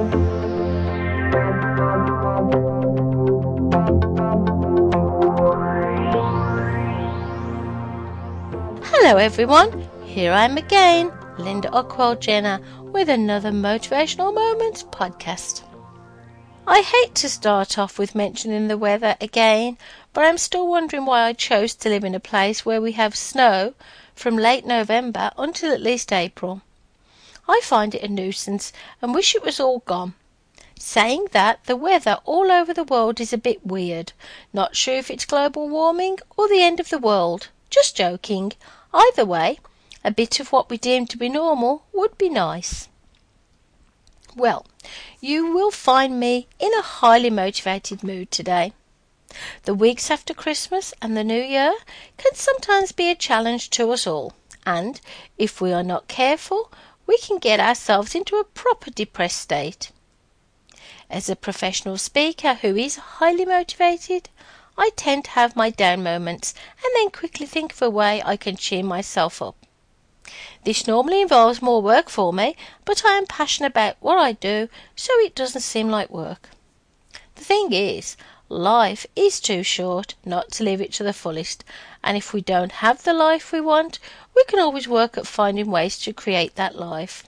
Hello, everyone. Here I am again, Linda Ockwell Jenner, with another Motivational Moments podcast. I hate to start off with mentioning the weather again, but I'm still wondering why I chose to live in a place where we have snow from late November until at least April. I find it a nuisance and wish it was all gone. Saying that, the weather all over the world is a bit weird. Not sure if it's global warming or the end of the world. Just joking. Either way, a bit of what we deem to be normal would be nice. Well, you will find me in a highly motivated mood today. The weeks after Christmas and the New Year can sometimes be a challenge to us all, and if we are not careful, we can get ourselves into a proper depressed state. As a professional speaker who is highly motivated, I tend to have my down moments and then quickly think of a way I can cheer myself up. This normally involves more work for me, but I am passionate about what I do, so it doesn't seem like work. The thing is, life is too short not to live it to the fullest, and if we don't have the life we want, we can always work at finding ways to create that life.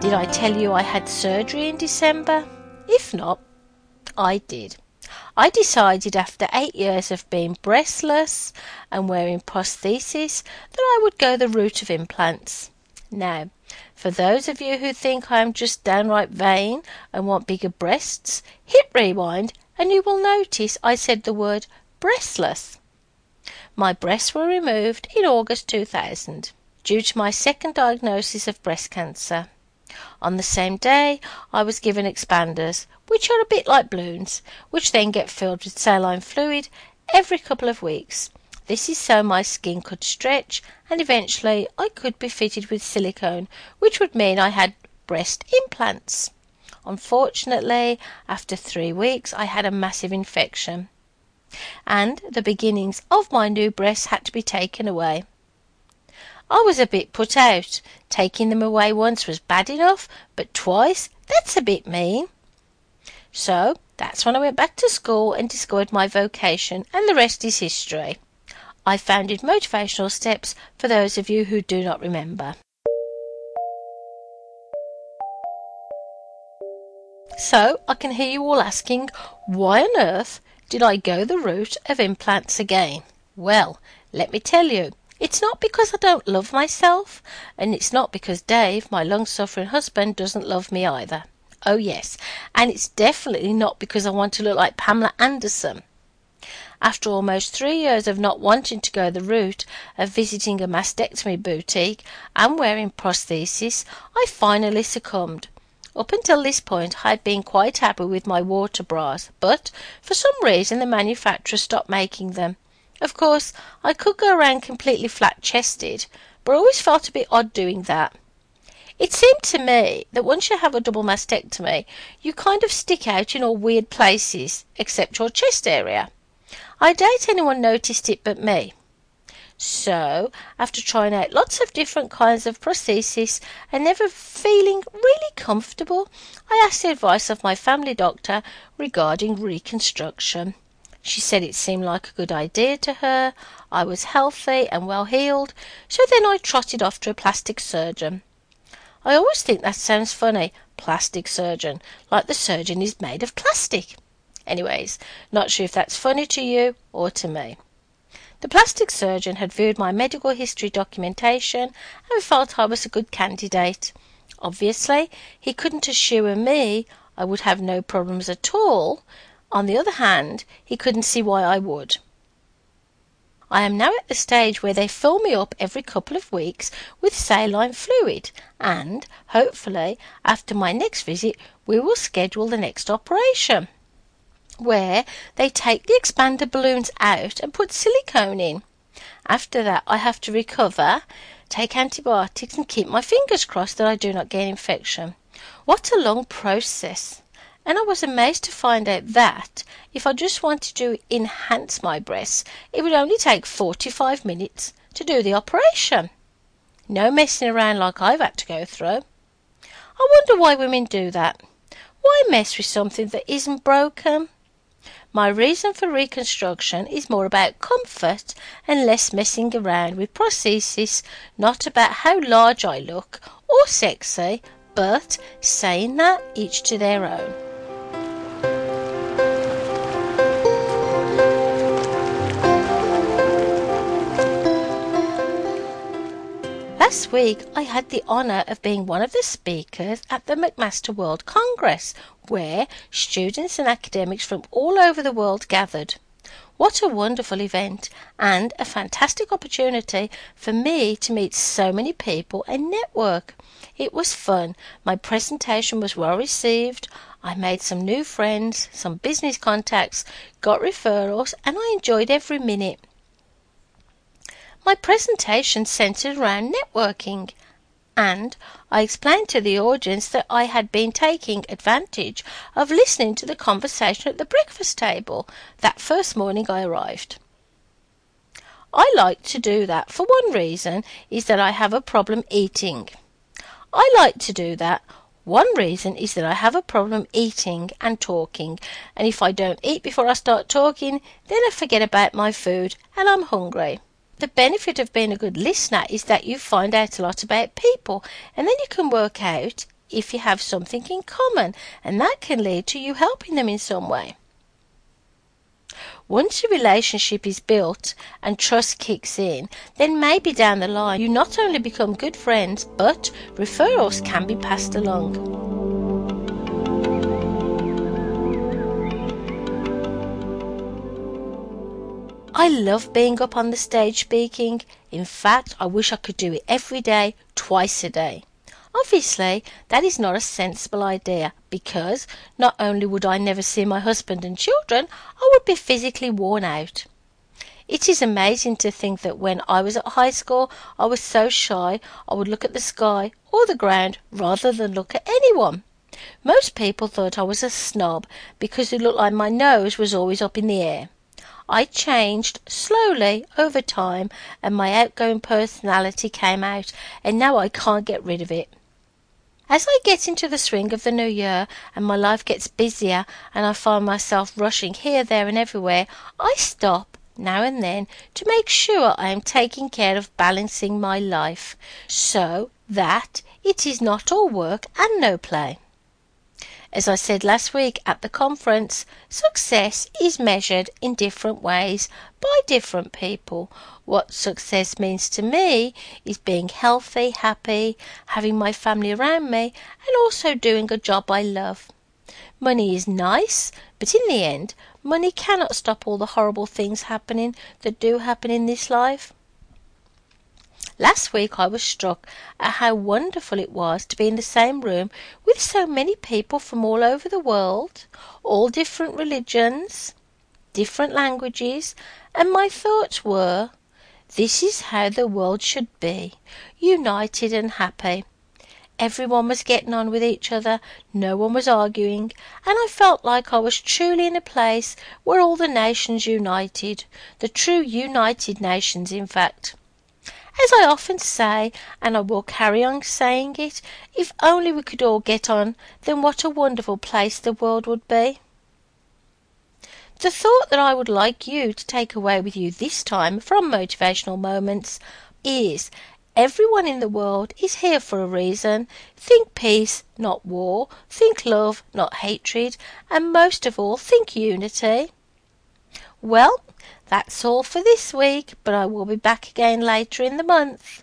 Did I tell you I had surgery in December? If not, I did. I decided after eight years of being breastless and wearing prosthesis that I would go the route of implants. Now, for those of you who think I am just downright vain and want bigger breasts, hit rewind and you will notice I said the word breastless. My breasts were removed in August 2000 due to my second diagnosis of breast cancer. On the same day I was given expanders, which are a bit like balloons, which then get filled with saline fluid every couple of weeks. This is so my skin could stretch and eventually I could be fitted with silicone, which would mean I had breast implants. Unfortunately, after three weeks, I had a massive infection, and the beginnings of my new breasts had to be taken away. I was a bit put out. Taking them away once was bad enough, but twice, that's a bit mean. So that's when I went back to school and discovered my vocation, and the rest is history. I founded Motivational Steps for those of you who do not remember. So I can hear you all asking, why on earth did I go the route of implants again? Well, let me tell you. It's not because I don't love myself, and it's not because Dave, my long suffering husband, doesn't love me either. Oh, yes, and it's definitely not because I want to look like Pamela Anderson. After almost three years of not wanting to go the route of visiting a mastectomy boutique and wearing prosthesis, I finally succumbed. Up until this point, I had been quite happy with my water bras, but for some reason the manufacturer stopped making them. Of course, I could go around completely flat chested, but I always felt a bit odd doing that. It seemed to me that once you have a double mastectomy, you kind of stick out in all weird places, except your chest area. I doubt anyone noticed it but me. So, after trying out lots of different kinds of prosthesis and never feeling really comfortable, I asked the advice of my family doctor regarding reconstruction. She said it seemed like a good idea to her. I was healthy and well heeled, so then I trotted off to a plastic surgeon. I always think that sounds funny, plastic surgeon, like the surgeon is made of plastic. Anyways, not sure if that's funny to you or to me. The plastic surgeon had viewed my medical history documentation and felt I was a good candidate. Obviously, he couldn't assure me I would have no problems at all, on the other hand, he couldn't see why I would. I am now at the stage where they fill me up every couple of weeks with saline fluid, and, hopefully, after my next visit, we will schedule the next operation, where they take the expander balloons out and put silicone in. After that, I have to recover, take antibiotics, and keep my fingers crossed that I do not get an infection. What a long process! And I was amazed to find out that if I just wanted to enhance my breasts, it would only take forty five minutes to do the operation. No messing around like I've had to go through. I wonder why women do that. Why mess with something that isn't broken? My reason for reconstruction is more about comfort and less messing around with prosthesis, not about how large I look or sexy, but saying that each to their own. Last week, I had the honour of being one of the speakers at the McMaster World Congress, where students and academics from all over the world gathered. What a wonderful event and a fantastic opportunity for me to meet so many people and network. It was fun. My presentation was well received. I made some new friends, some business contacts, got referrals, and I enjoyed every minute. My presentation centered around networking, and I explained to the audience that I had been taking advantage of listening to the conversation at the breakfast table that first morning I arrived. I like to do that for one reason is that I have a problem eating. I like to do that one reason is that I have a problem eating and talking, and if I don't eat before I start talking, then I forget about my food and I'm hungry the benefit of being a good listener is that you find out a lot about people and then you can work out if you have something in common and that can lead to you helping them in some way. Once a relationship is built and trust kicks in, then maybe down the line you not only become good friends, but referrals can be passed along. I love being up on the stage speaking. In fact, I wish I could do it every day, twice a day. Obviously, that is not a sensible idea because not only would I never see my husband and children, I would be physically worn out. It is amazing to think that when I was at high school, I was so shy I would look at the sky or the ground rather than look at anyone. Most people thought I was a snob because it looked like my nose was always up in the air. I changed slowly over time and my outgoing personality came out and now I can't get rid of it. As I get into the swing of the new year and my life gets busier and I find myself rushing here, there, and everywhere, I stop now and then to make sure I am taking care of balancing my life so that it is not all work and no play. As I said last week at the conference, success is measured in different ways by different people. What success means to me is being healthy, happy, having my family around me, and also doing a job I love. Money is nice, but in the end, money cannot stop all the horrible things happening that do happen in this life. Last week I was struck at how wonderful it was to be in the same room with so many people from all over the world, all different religions, different languages, and my thoughts were, this is how the world should be, united and happy. Everyone was getting on with each other, no one was arguing, and I felt like I was truly in a place where all the nations united, the true United Nations, in fact. As I often say, and I will carry on saying it, if only we could all get on, then what a wonderful place the world would be. The thought that I would like you to take away with you this time from Motivational Moments is everyone in the world is here for a reason. Think peace, not war. Think love, not hatred. And most of all, think unity. Well, that's all for this week, but I will be back again later in the month.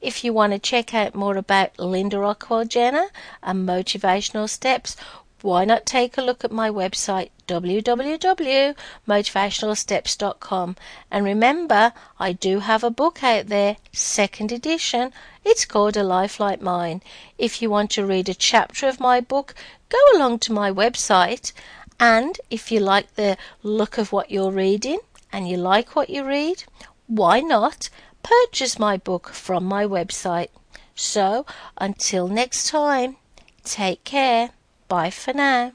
If you want to check out more about Linda Rockwell Jenner and motivational steps, why not take a look at my website www.motivationalsteps.com and remember I do have a book out there second edition. It's called a life like mine. If you want to read a chapter of my book go along to my website. And if you like the look of what you're reading and you like what you read, why not purchase my book from my website? So, until next time, take care. Bye for now.